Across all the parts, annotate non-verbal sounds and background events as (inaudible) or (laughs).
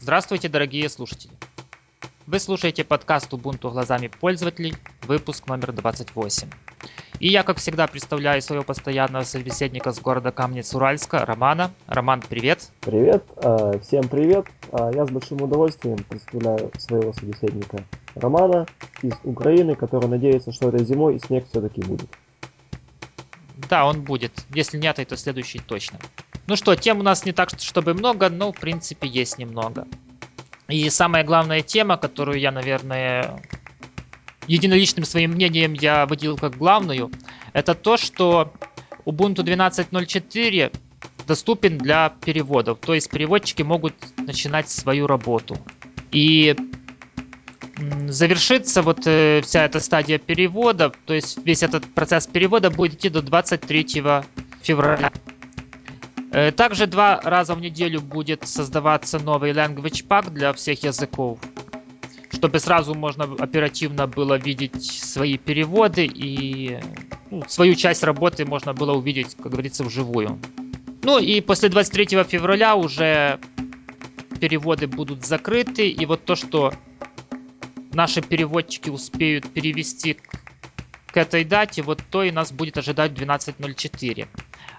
Здравствуйте, дорогие слушатели! Вы слушаете подкаст Ubuntu глазами пользователей, выпуск номер 28. И я, как всегда, представляю своего постоянного собеседника с города Камнец-Уральска, Романа. Роман, привет! Привет! А, всем привет! А, я с большим удовольствием представляю своего собеседника Романа из Украины, который надеется, что этой зимой снег все-таки будет. Да, он будет. Если нет, то следующий точно. Ну что, тем у нас не так, чтобы много, но в принципе есть немного. И самая главная тема, которую я, наверное, единоличным своим мнением я выделил как главную, это то, что Ubuntu 12.04 доступен для переводов. То есть переводчики могут начинать свою работу. И завершится вот э, вся эта стадия перевода, то есть весь этот процесс перевода будет идти до 23 февраля. Э, также два раза в неделю будет создаваться новый Language Pack для всех языков, чтобы сразу можно оперативно было видеть свои переводы и ну, свою часть работы можно было увидеть, как говорится, вживую. Ну и после 23 февраля уже переводы будут закрыты, и вот то, что наши переводчики успеют перевести к, этой дате, вот то и нас будет ожидать 12.04.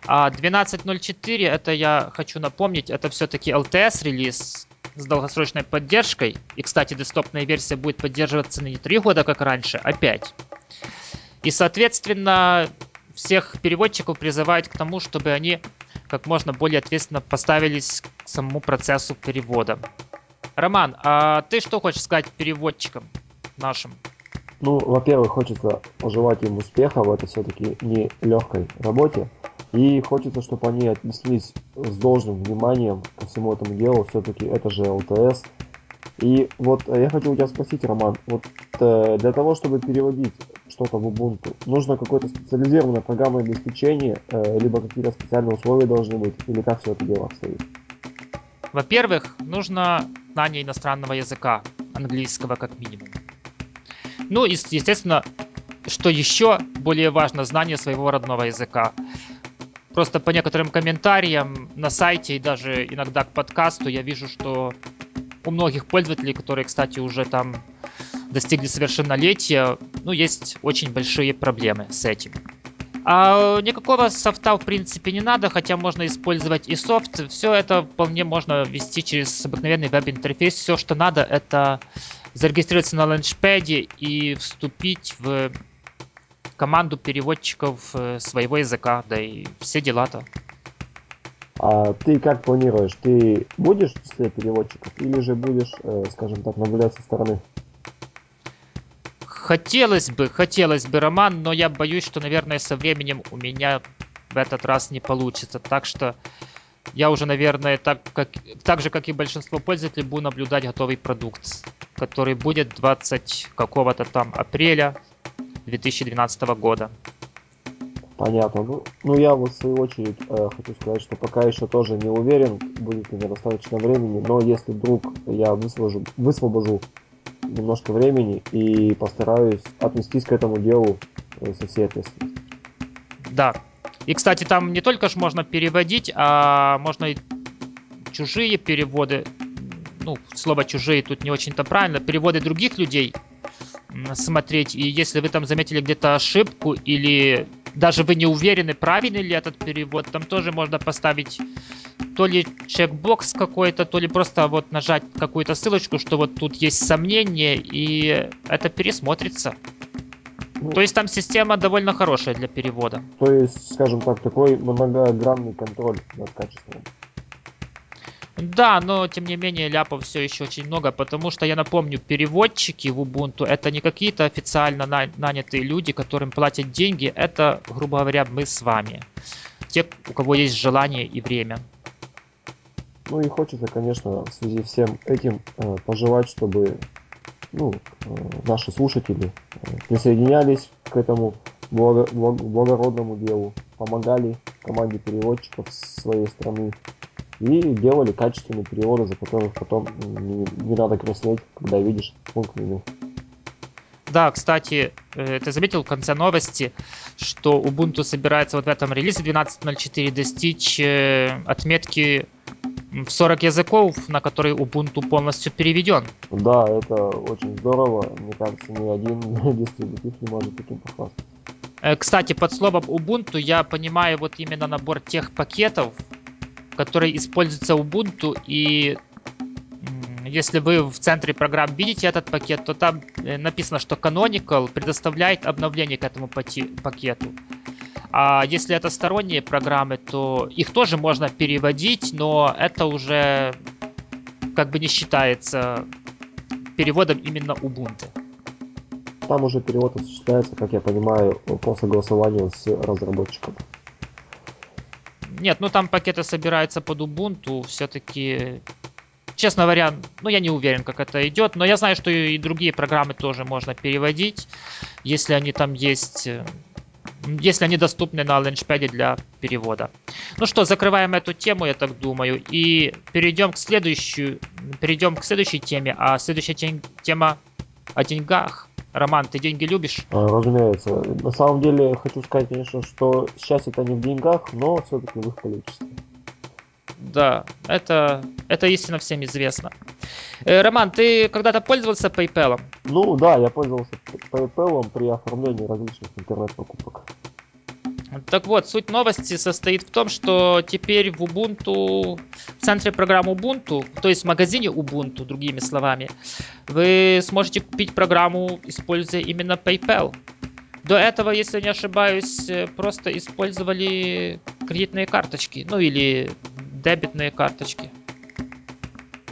А 12.04, это я хочу напомнить, это все-таки LTS релиз с долгосрочной поддержкой. И, кстати, десктопная версия будет поддерживаться не 3 года, как раньше, а 5. И, соответственно, всех переводчиков призывают к тому, чтобы они как можно более ответственно поставились к самому процессу перевода. Роман, а ты что хочешь сказать переводчикам нашим? Ну, во-первых, хочется пожелать им успеха в этой все-таки не легкой работе. И хочется, чтобы они отнеслись с должным вниманием ко всему этому делу. Все-таки это же ЛТС. И вот э, я хочу у тебя спросить, Роман, вот э, для того, чтобы переводить что-то в Ubuntu, нужно какое-то специализированное программное обеспечение, э, либо какие-то специальные условия должны быть, или как все это дело обстоит? Во-первых, нужно знание иностранного языка, английского как минимум. Ну и, естественно, что еще более важно, знание своего родного языка. Просто по некоторым комментариям на сайте и даже иногда к подкасту я вижу, что у многих пользователей, которые, кстати, уже там достигли совершеннолетия, ну, есть очень большие проблемы с этим. А никакого софта в принципе не надо, хотя можно использовать и софт. Все это вполне можно вести через обыкновенный веб-интерфейс. Все, что надо, это зарегистрироваться на ланчпаде и вступить в команду переводчиков э, своего языка, да и все дела-то. А ты как планируешь? Ты будешь в числе переводчиков или же будешь, э, скажем так, наблюдать со стороны? Хотелось бы, хотелось бы, Роман, но я боюсь, что, наверное, со временем у меня в этот раз не получится. Так что я уже, наверное, так, как, так же, как и большинство пользователей, буду наблюдать готовый продукт, который будет 20 какого-то там апреля 2012 года. Понятно. Ну, ну я вот в свою очередь э, хочу сказать, что пока еще тоже не уверен, будет ли мне достаточно времени, но если вдруг я высвобожу, высвобожу немножко времени и постараюсь отнестись к этому делу э, со всей ответственностью. Да. И, кстати, там не только ж можно переводить, а можно и чужие переводы, ну, слово чужие тут не очень-то правильно, переводы других людей смотреть. И если вы там заметили где-то ошибку или даже вы не уверены, правильный ли этот перевод, там тоже можно поставить то ли чекбокс какой-то, то ли просто вот нажать какую-то ссылочку, что вот тут есть сомнение, и это пересмотрится. Ну, то есть там система довольно хорошая для перевода. То есть, скажем так, такой многогранный контроль над качеством. Да, но тем не менее ляпов все еще очень много, потому что я напомню, переводчики в Ubuntu это не какие-то официально на- нанятые люди, которым платят деньги, это, грубо говоря, мы с вами. Те, у кого есть желание и время. Ну и хочется, конечно, в связи всем этим э, пожелать, чтобы ну, э, наши слушатели э, присоединялись к этому благо- благородному делу, помогали команде переводчиков своей страны и делали качественные переводы, за которых потом не, не надо краснеть, когда видишь пункт меню. Да, кстати, э, ты заметил в конце новости, что Ubuntu собирается вот в этом релизе 12.04 достичь э, отметки в 40 языков, на которые Ubuntu полностью переведен. Да, это очень здорово. Мне кажется, ни один (laughs) дистрибутив не может таким похвастаться. Э, кстати, под словом Ubuntu я понимаю вот именно набор тех пакетов, которые используются Ubuntu, и если вы в центре программ видите этот пакет, то там э, написано, что Canonical предоставляет обновление к этому пакету. А если это сторонние программы, то их тоже можно переводить, но это уже как бы не считается переводом именно Ubuntu. Там уже перевод осуществляется, как я понимаю, по согласованию с разработчиком. Нет, ну там пакеты собираются под Ubuntu, все-таки Честно говоря, ну я не уверен, как это идет, но я знаю, что и другие программы тоже можно переводить, если они там есть, э, если они доступны на ленчпаде для перевода. Ну что, закрываем эту тему, я так думаю, и перейдем к следующей, перейдем к следующей теме, а следующая тема о деньгах. Роман, ты деньги любишь? А, разумеется. На самом деле, хочу сказать, конечно, что счастье это не в деньгах, но все-таки в их количестве. Да, это, это истина всем известно. Э, Роман, ты когда-то пользовался PayPal? Ну да, я пользовался PayPal при оформлении различных интернет-покупок. Так вот, суть новости состоит в том, что теперь в Ubuntu, в центре программы Ubuntu, то есть в магазине Ubuntu, другими словами, вы сможете купить программу, используя именно PayPal. До этого, если не ошибаюсь, просто использовали кредитные карточки, ну или дебетные карточки.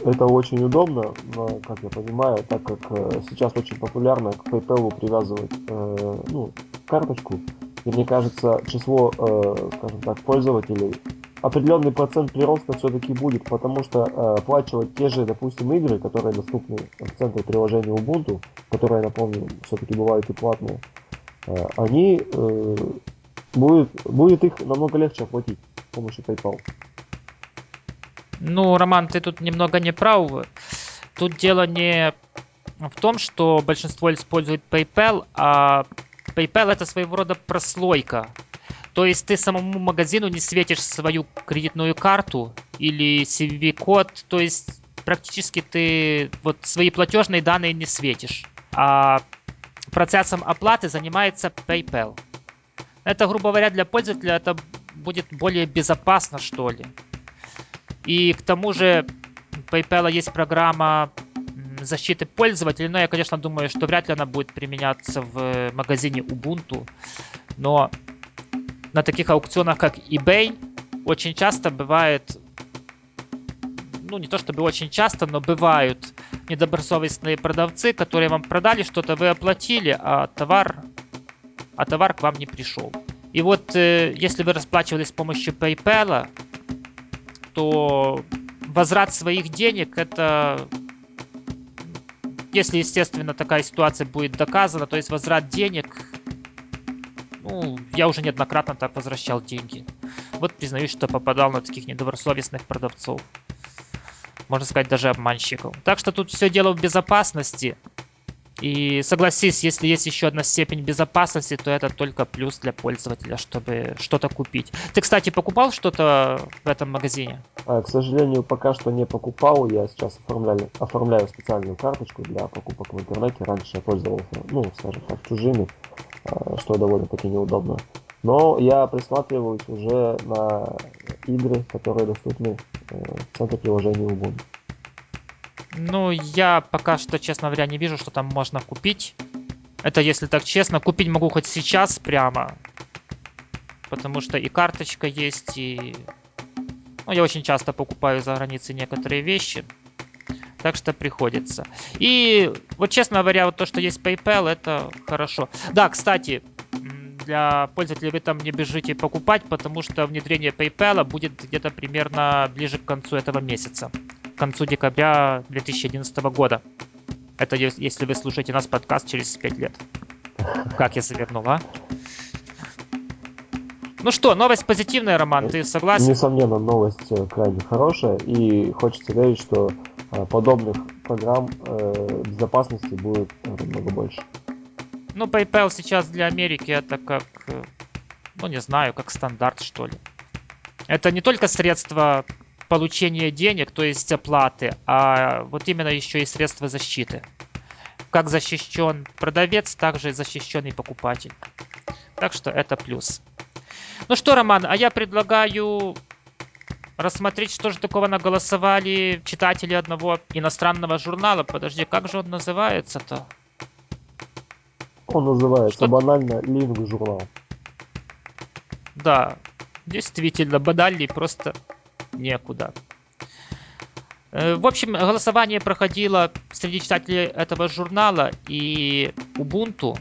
Это очень удобно, но, как я понимаю, так как э, сейчас очень популярно к PayPal привязывать э, ну, карточку, и мне кажется, число, э, скажем так, пользователей, определенный процент прироста все-таки будет, потому что э, оплачивать те же, допустим, игры, которые доступны в центре приложения Ubuntu, которые, напомню, все-таки бывают и платные, э, они э, будет, будет их намного легче оплатить с помощью PayPal. Ну, Роман, ты тут немного не прав. Тут дело не в том, что большинство использует PayPal, а PayPal это своего рода прослойка. То есть ты самому магазину не светишь свою кредитную карту или CVV-код, то есть практически ты вот свои платежные данные не светишь. А процессом оплаты занимается PayPal. Это, грубо говоря, для пользователя это будет более безопасно, что ли. И к тому же PayPal есть программа защиты пользователей, но я, конечно, думаю, что вряд ли она будет применяться в магазине Ubuntu. Но на таких аукционах, как eBay, очень часто бывает, ну не то чтобы очень часто, но бывают недобросовестные продавцы, которые вам продали что-то, вы оплатили, а товар, а товар к вам не пришел. И вот э, если вы расплачивались с помощью PayPal, что возврат своих денег это если, естественно, такая ситуация будет доказана, то есть возврат денег, ну, я уже неоднократно так возвращал деньги. Вот признаюсь, что попадал на таких недобросовестных продавцов. Можно сказать, даже обманщиков. Так что тут все дело в безопасности. И согласись, если есть еще одна степень безопасности, то это только плюс для пользователя, чтобы что-то купить. Ты, кстати, покупал что-то в этом магазине? А, к сожалению, пока что не покупал. Я сейчас оформляю, оформляю специальную карточку для покупок в интернете. Раньше я пользовался, ну, скажем так, чужими, а, что довольно-таки неудобно. Но я присматриваюсь уже на игры, которые доступны э, в центре приложения Ubuntu. Ну, я пока что, честно говоря, не вижу, что там можно купить. Это, если так честно, купить могу хоть сейчас прямо. Потому что и карточка есть, и... Ну, я очень часто покупаю за границей некоторые вещи. Так что приходится. И вот, честно говоря, вот то, что есть PayPal, это хорошо. Да, кстати, для пользователей вы там не бежите покупать, потому что внедрение PayPal будет где-то примерно ближе к концу этого месяца к концу декабря 2011 года. Это если вы слушаете нас подкаст через 5 лет. Как я завернул, а? Ну что, новость позитивная, Роман, ты согласен? Несомненно, новость э, крайне хорошая, и хочется верить, что э, подобных программ э, безопасности будет намного больше. Ну, PayPal сейчас для Америки это как, ну не знаю, как стандарт, что ли. Это не только средство получения денег, то есть оплаты, а вот именно еще и средства защиты. Как защищен продавец, так же и защищен и покупатель. Так что это плюс. Ну что, Роман, а я предлагаю рассмотреть, что же такого наголосовали читатели одного иностранного журнала. Подожди, как же он называется-то? Он называется что... банально Linux журнал. Да, действительно, банальней просто некуда. Э, в общем, голосование проходило среди читателей этого журнала, и Ubuntu,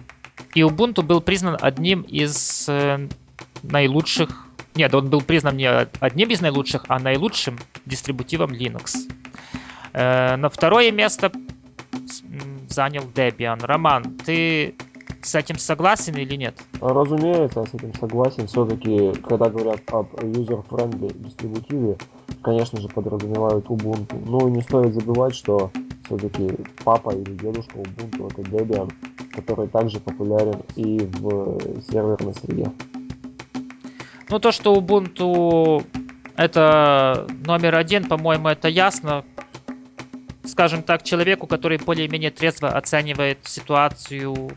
и Ubuntu был признан одним из э, наилучших... Нет, он был признан не одним из наилучших, а наилучшим дистрибутивом Linux. Э, на второе место занял Debian. Роман, ты с этим согласен или нет? Разумеется, с этим согласен. Все-таки, когда говорят об user-friendly дистрибутиве, конечно же, подразумевают Ubuntu. Ну, не стоит забывать, что все-таки папа или дедушка Ubuntu это Debian, который также популярен и в серверной среде. Ну, то, что Ubuntu это номер один, по-моему, это ясно скажем так, человеку, который более-менее трезво оценивает ситуацию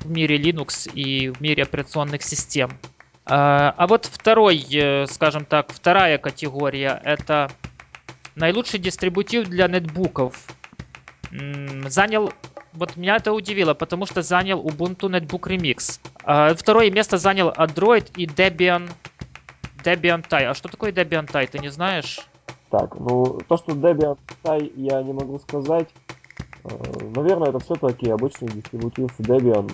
в мире Linux и в мире операционных систем. А, а вот второй, э, скажем так, вторая категория это наилучший дистрибутив для нетбуков. Занял, вот меня это удивило, потому что занял Ubuntu Netbook Remix. А второе место занял Android и Debian, Debian Thai. А что такое Debian Thai, ты не знаешь? Так, ну, то, что Debian Thai я не могу сказать. Э, наверное, это все-таки обычный дистрибутив Debian.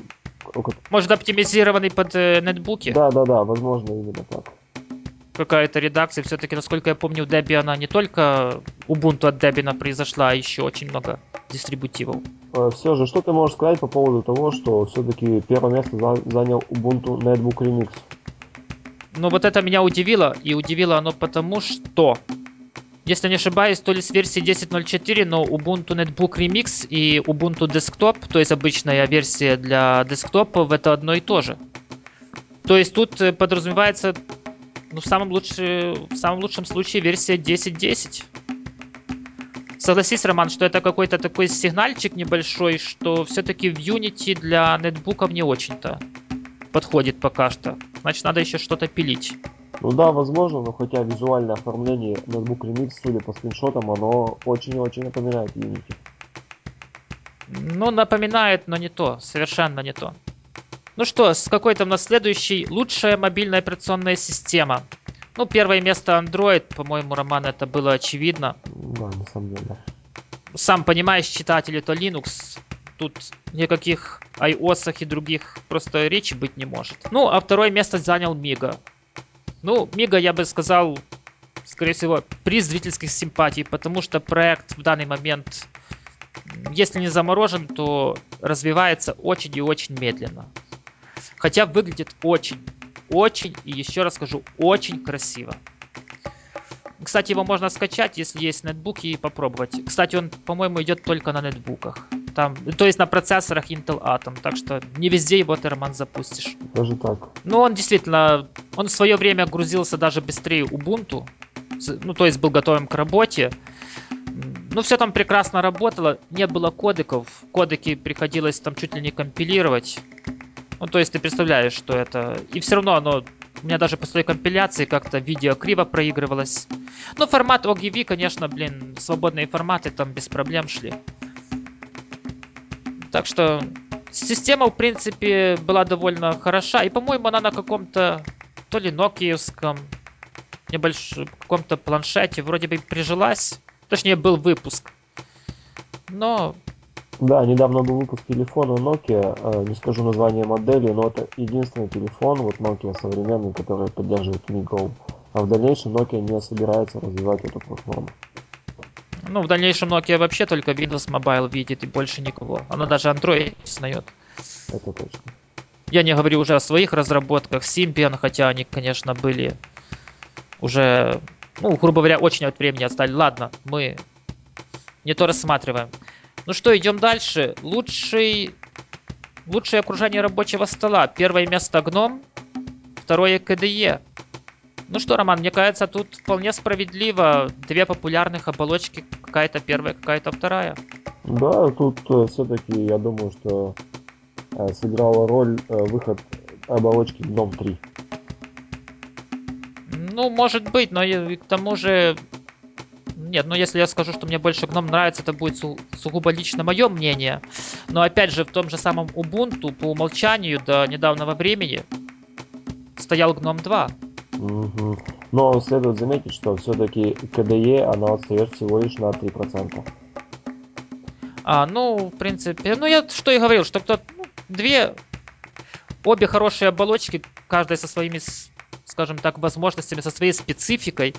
Может, оптимизированный под э, нетбуки? Да, да, да, возможно, именно так. Какая-то редакция. Все-таки, насколько я помню, у Debian не только Ubuntu от Debian произошла, а еще очень много дистрибутивов. Э, все же, что ты можешь сказать по поводу того, что все-таки первое место занял Ubuntu Netbook Remix? Ну вот это меня удивило, и удивило оно потому, что если не ошибаюсь, то ли с версии 10.04, но Ubuntu Netbook Remix и Ubuntu Desktop, то есть обычная версия для десктопов, это одно и то же. То есть тут э, подразумевается, ну, в самом, лучше, в самом лучшем случае версия 10.10. Согласись, Роман, что это какой-то такой сигнальчик небольшой, что все-таки в Unity для нетбуков не очень-то подходит пока что. Значит, надо еще что-то пилить. Ну да, возможно, но хотя визуальное оформление Notebook Remix, судя по скриншотам, оно очень и очень напоминает Unity. Ну, напоминает, но не то. Совершенно не то. Ну что, с какой там на следующий? Лучшая мобильная операционная система. Ну, первое место Android, по-моему, Роман, это было очевидно. Да, несомненно. Сам понимаешь, читатель это Linux. Тут никаких iOS и других просто речи быть не может. Ну, а второе место занял Мига. Ну, Мига, я бы сказал, скорее всего, при зрительских симпатий, потому что проект в данный момент, если не заморожен, то развивается очень и очень медленно. Хотя выглядит очень, очень, и еще раз скажу, очень красиво. Кстати, его можно скачать, если есть нетбук, и попробовать. Кстати, он, по-моему, идет только на нетбуках. Там, то есть на процессорах Intel Atom, так что не везде его ты, Роман, запустишь. Даже так. Ну, он действительно, он в свое время грузился даже быстрее Ubuntu, ну, то есть был готовым к работе. Ну, все там прекрасно работало, не было кодеков, кодеки приходилось там чуть ли не компилировать. Ну, то есть ты представляешь, что это... И все равно оно... У меня даже после компиляции как-то видео криво проигрывалось. Ну, формат OGV, конечно, блин, свободные форматы там без проблем шли. Так что система, в принципе, была довольно хороша. И, по-моему, она на каком-то то ли нокиевском небольшом каком-то планшете вроде бы прижилась. Точнее, был выпуск. Но... Да, недавно был выпуск телефона Nokia, э, не скажу название модели, но это единственный телефон, вот Nokia современный, который поддерживает MiGo. А в дальнейшем Nokia не собирается развивать эту платформу. Ну, в дальнейшем Nokia вообще только Windows Mobile видит и больше никого. Она даже Android не знает. Это точно. Я не говорю уже о своих разработках Symbian, хотя они, конечно, были уже, ну, грубо говоря, очень от времени отстали. Ладно, мы не то рассматриваем. Ну что, идем дальше. Лучший, лучшее окружение рабочего стола. Первое место GNOME, второе KDE. Ну что, Роман, мне кажется, тут вполне справедливо. Две популярных оболочки, какая-то первая, какая-то вторая. Да, тут э, все-таки я думаю, что э, сыграла роль э, выход оболочки GNOME 3. Ну, может быть, но и к тому же... Нет, ну если я скажу, что мне больше GNOME нравится, это будет су- сугубо лично мое мнение. Но опять же, в том же самом Ubuntu по умолчанию до недавнего времени стоял GNOME 2. Мгм. Но следует заметить, что все-таки KDE она отстает всего лишь на 3%. А, ну, в принципе, ну я что и говорил, что кто ну, две, обе хорошие оболочки, каждая со своими, скажем так, возможностями, со своей спецификой.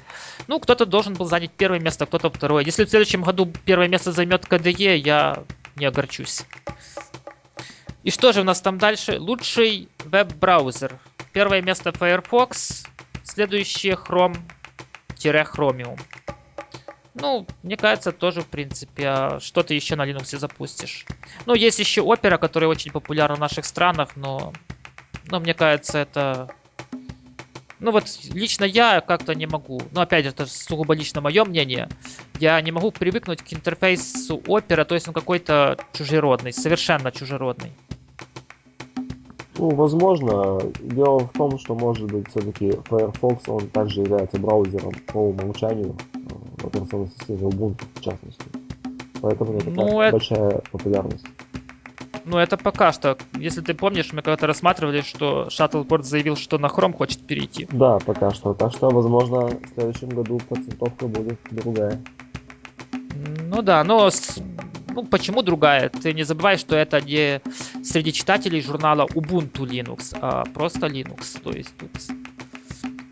Ну, кто-то должен был занять первое место, кто-то второе. Если в следующем году первое место займет KDE, я не огорчусь. И что же у нас там дальше? Лучший веб-браузер. Первое место Firefox, следующее Chrome-Chromium. Ну, мне кажется, тоже, в принципе, а что ты еще на Linux запустишь. Ну, есть еще Opera, которая очень популярна в наших странах, но, но мне кажется, это... Ну вот, лично я как-то не могу. Ну, опять же, это сугубо лично мое мнение. Я не могу привыкнуть к интерфейсу Opera, то есть он какой-то чужеродный, совершенно чужеродный. Ну, возможно, дело в том, что, может быть, все-таки Firefox, он также является браузером по умолчанию э, в операционной системе Ubuntu, в частности. Поэтому у него Ну, такая это- большая популярность. Ну, это пока что. Если ты помнишь, мы когда-то рассматривали, что Shuttleport заявил, что на Chrome хочет перейти. Да, пока что. Так что, возможно, в следующем году процентовка будет другая. Ну да, но с- ну, почему другая? Ты не забывай, что это не среди читателей журнала Ubuntu Linux, а просто Linux. То есть тут...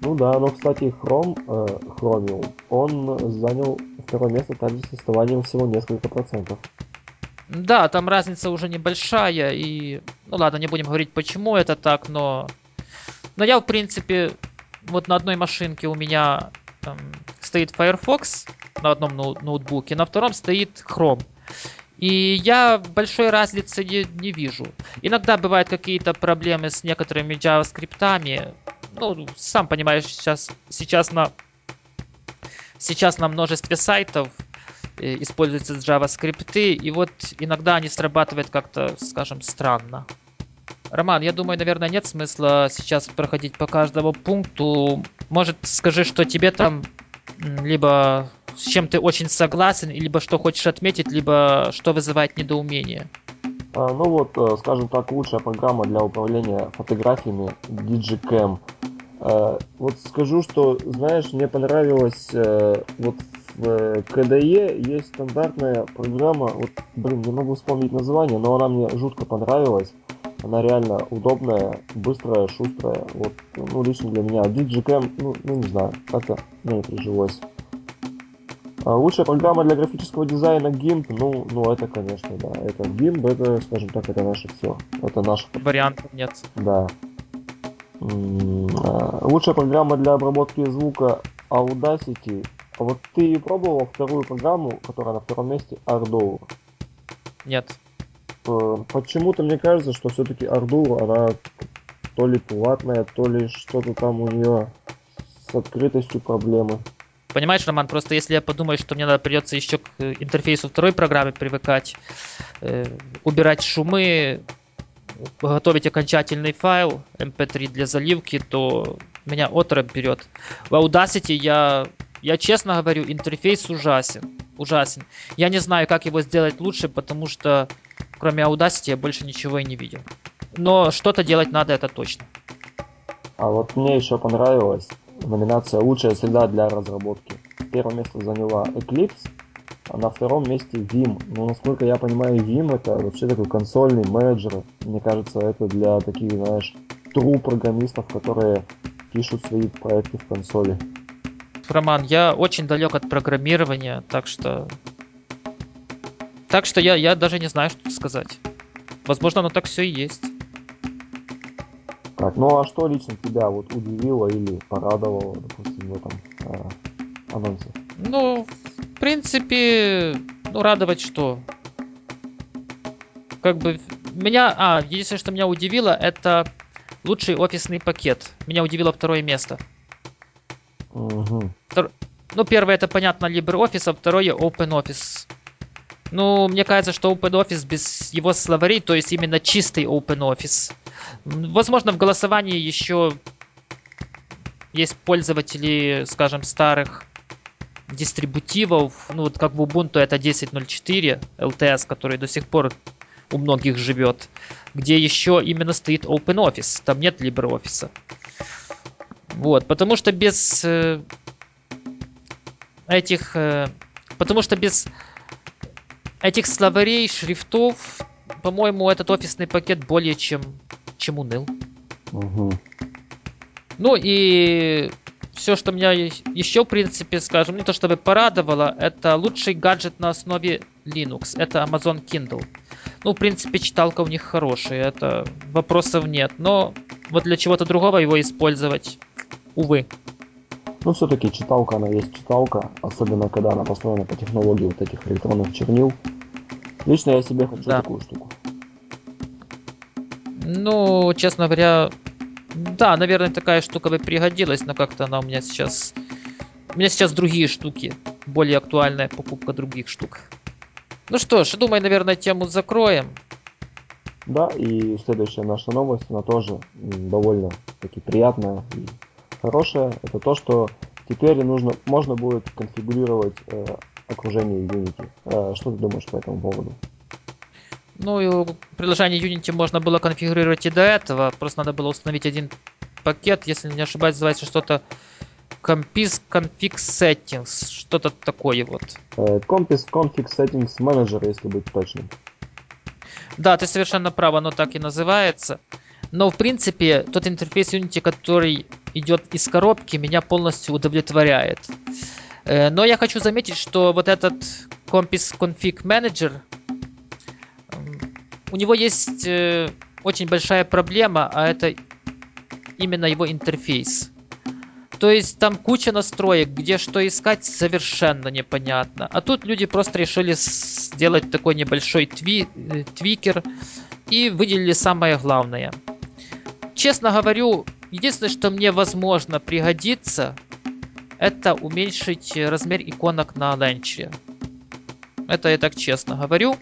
Ну да, но, кстати, Chrome, э, Chromium, он занял второе место также с отставанием всего несколько процентов. Да, там разница уже небольшая, и... Ну ладно, не будем говорить, почему это так, но... Но я, в принципе, вот на одной машинке у меня эм, стоит Firefox на одном ноу- ноутбуке, на втором стоит Chrome. И я большой разницы не, не вижу. Иногда бывают какие-то проблемы с некоторыми JavaScript. Ну, сам понимаешь, сейчас, сейчас на сейчас на множестве сайтов э, используются JavaScript, и вот иногда они срабатывают как-то, скажем, странно. Роман, я думаю, наверное, нет смысла сейчас проходить по каждому пункту. Может, скажи, что тебе там либо с чем ты очень согласен, либо что хочешь отметить, либо что вызывает недоумение. А, ну вот, э, скажем так, лучшая программа для управления фотографиями Digicam. Э, вот скажу, что, знаешь, мне понравилось, э, вот в KDE есть стандартная программа, вот, блин, не могу вспомнить название, но она мне жутко понравилась. Она реально удобная, быстрая, шустрая. Вот, ну, лично для меня. Digicam, ну, ну не знаю, как-то мне не прижилось. А лучшая программа для графического дизайна GIMP, ну, ну это, конечно, да. Это GIMP, это, скажем так, это наше все. Это наш, Вариантов нет. да. А, Лучшая программа для обработки звука Audacity. А вот ты пробовал вторую программу, которая на втором месте, Ardour? Нет. Э, Почему-то мне кажется, что все-таки Ardour, она то ли платная, то ли что-то там у нее с открытостью проблемы. Понимаешь, Роман, просто если я подумаю, что мне надо придется еще к э, интерфейсу второй программы привыкать, э, убирать шумы, готовить окончательный файл mp3 для заливки, то меня оторопь берет. В Audacity я, я честно говорю, интерфейс ужасен. Ужасен. Я не знаю, как его сделать лучше, потому что кроме Audacity я больше ничего и не видел. Но что-то делать надо, это точно. А вот мне еще понравилась номинация «Лучшая среда для разработки». Первое место заняла Eclipse, а на втором месте Vim. Ну, насколько я понимаю, Vim это вообще такой консольный менеджер. Мне кажется, это для таких, знаешь, true программистов, которые пишут свои проекты в консоли. Роман, я очень далек от программирования, так что... Так что я, я даже не знаю, что сказать. Возможно, оно так все и есть. Так, ну а что лично тебя вот удивило или порадовало, допустим, в этом э, анонсе? Ну, в принципе, ну, радовать что? Как бы меня... А, единственное, что меня удивило, это лучший офисный пакет. Меня удивило второе место. Угу. Ну, первое, это, понятно, LibreOffice, а второе OpenOffice. Ну, мне кажется, что OpenOffice без его словарей, то есть именно чистый OpenOffice. Возможно, в голосовании еще есть пользователи, скажем, старых дистрибутивов, ну вот как в Ubuntu это 10.04 LTS, который до сих пор у многих живет, где еще именно стоит OpenOffice, там нет LibreOffice. Вот, потому что без э, этих, э, потому что без этих словарей, шрифтов, по-моему, этот офисный пакет более чем, чем уныл. Угу. Ну и все, что меня еще, в принципе, скажем, не то чтобы порадовало, это лучший гаджет на основе Linux. Это Amazon Kindle. Ну, в принципе, читалка у них хорошая, это вопросов нет. Но вот для чего-то другого его использовать, увы. Ну, все-таки читалка, она есть читалка, особенно когда она построена по технологии вот этих электронных чернил. Лично я себе хочу да. такую штуку. Ну, честно говоря, да, наверное, такая штука бы пригодилась, но как-то она у меня сейчас... У меня сейчас другие штуки. Более актуальная покупка других штук. Ну что ж, думаю, наверное, тему закроем. Да, и следующая наша новость, она тоже довольно таки приятная и хорошая. Это то, что теперь нужно, можно будет конфигурировать э, окружение Unity. Э, что ты думаешь по этому поводу? Ну, и приложение Unity можно было конфигурировать и до этого. Просто надо было установить один пакет, если не ошибаюсь, называется что-то Compis Config Settings. Что-то такое вот. Compis Config Settings Manager, если быть точным. Да, ты совершенно прав, оно так и называется. Но, в принципе, тот интерфейс Unity, который идет из коробки, меня полностью удовлетворяет. Э, но я хочу заметить, что вот этот Compis Config Manager у него есть э, очень большая проблема, а это именно его интерфейс. То есть там куча настроек, где что искать совершенно непонятно. А тут люди просто решили сделать такой небольшой э, твикер и выделили самое главное. Честно говорю, единственное, что мне возможно пригодится, это уменьшить размер иконок на ленчере. Это я так честно говорю.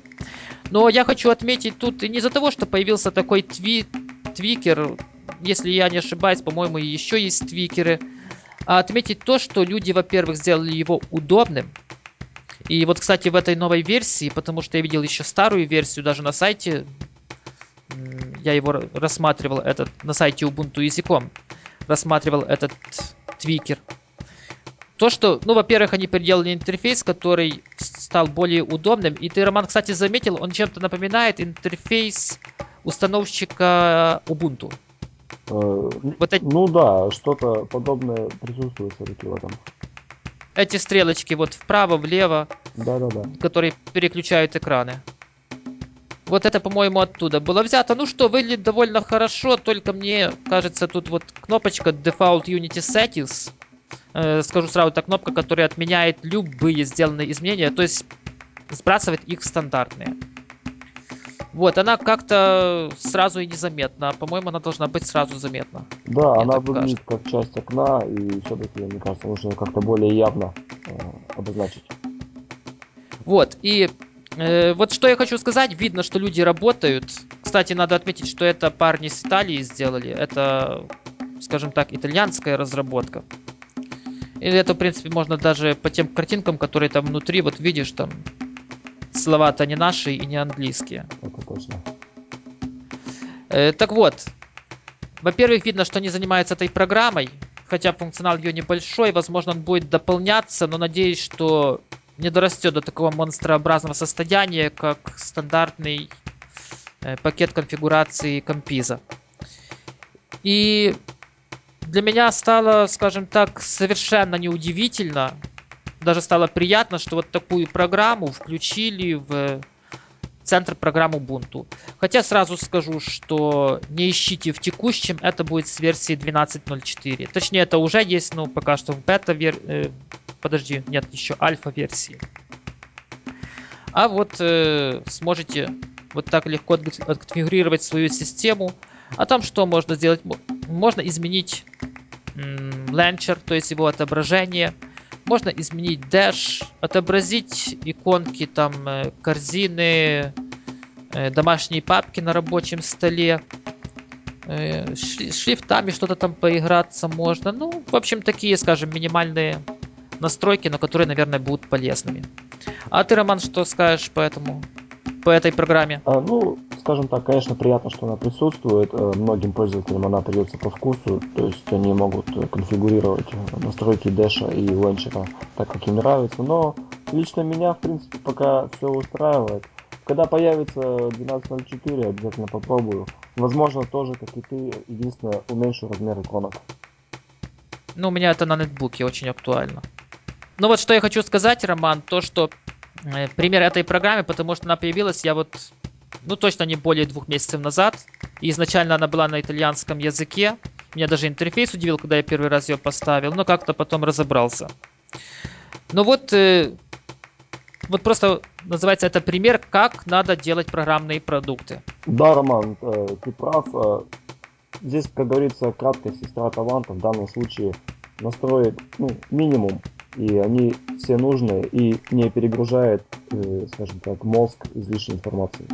Но я хочу отметить тут не из-за того, что появился такой тви твикер, если я не ошибаюсь, по-моему, еще есть твикеры, а отметить то, что люди, во-первых, сделали его удобным. И вот, кстати, в этой новой версии, потому что я видел еще старую версию даже на сайте, я его рассматривал этот на сайте Ubuntu языком, рассматривал этот твикер. То, что, ну, во-первых, они переделали интерфейс, который стал более удобным. И ты, Роман, кстати, заметил, он чем-то напоминает интерфейс установщика Ubuntu. Э, вот эти... Ну да, что-то подобное присутствует все-таки в этом. Эти стрелочки вот вправо, влево, да, да, да. которые переключают экраны. Вот это, по-моему, оттуда было взято. Ну что, выглядит довольно хорошо, только мне кажется, тут вот кнопочка Default Unity Settings э, скажу сразу, это кнопка, которая отменяет любые сделанные изменения, то есть сбрасывает их стандартные. Вот, она как-то сразу и незаметна. По-моему, она должна быть сразу заметна. Да, Мне она выглядит кажется. как часть окна, и все-таки, мне кажется, нужно как-то более явно э, обозначить. Вот, и вот что я хочу сказать, видно, что люди работают. Кстати, надо отметить, что это парни с Италии сделали. Это, скажем так, итальянская разработка. И это, в принципе, можно даже по тем картинкам, которые там внутри, вот видишь, там слова-то не наши и не английские. Это точно. Э, так вот, во-первых, видно, что они занимаются этой программой, хотя функционал ее небольшой, возможно, он будет дополняться, но надеюсь, что не дорастет до такого монстрообразного состояния, как стандартный э, пакет конфигурации компиза. И для меня стало, скажем так, совершенно неудивительно, даже стало приятно, что вот такую программу включили в центр программы Ubuntu. Хотя сразу скажу, что не ищите в текущем, это будет с версии 12.04. Точнее, это уже есть, но пока что в бета вер... Э, подожди, нет, еще альфа версии. А вот э, сможете вот так легко отконфигурировать свою систему. А там что можно сделать? Можно изменить launcher, то есть его отображение. Можно изменить dash, отобразить иконки там э, корзины, э, домашние папки на рабочем столе. Э, шрифтами что-то там поиграться можно. Ну, в общем, такие, скажем, минимальные настройки, но которые, наверное, будут полезными. А ты, Роман, что скажешь по этому, по этой программе? А, ну, скажем так, конечно, приятно, что она присутствует. Э, многим пользователям она придется по вкусу, то есть они могут э, конфигурировать настройки дэша и ленчера так, как им нравится. Но лично меня, в принципе, пока все устраивает. Когда появится 12.04, обязательно попробую. Возможно, тоже, как и ты, единственное, уменьшу размер иконок. Ну, у меня это на нетбуке очень актуально. Ну вот что я хочу сказать, Роман, то что э, пример этой программы, потому что она появилась, я вот, ну точно не более двух месяцев назад. И изначально она была на итальянском языке. Меня даже интерфейс удивил, когда я первый раз ее поставил, но как-то потом разобрался. Ну вот, э, вот просто называется это пример, как надо делать программные продукты. Да, Роман, э, ты прав. Здесь, как говорится, краткая сестра таланта в данном случае настроит ну, минимум и они все нужны и не перегружает, э, скажем так, мозг излишней информации.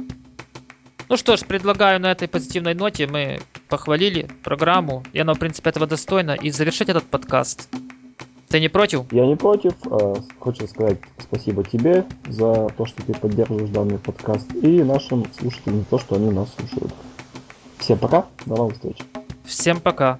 Ну что ж, предлагаю на этой позитивной ноте мы похвалили программу, и она, в принципе, этого достойна, и завершить этот подкаст. Ты не против? Я не против. А, хочу сказать спасибо тебе за то, что ты поддерживаешь данный подкаст, и нашим слушателям за то, что они нас слушают. Всем пока, до новых встреч. Всем пока.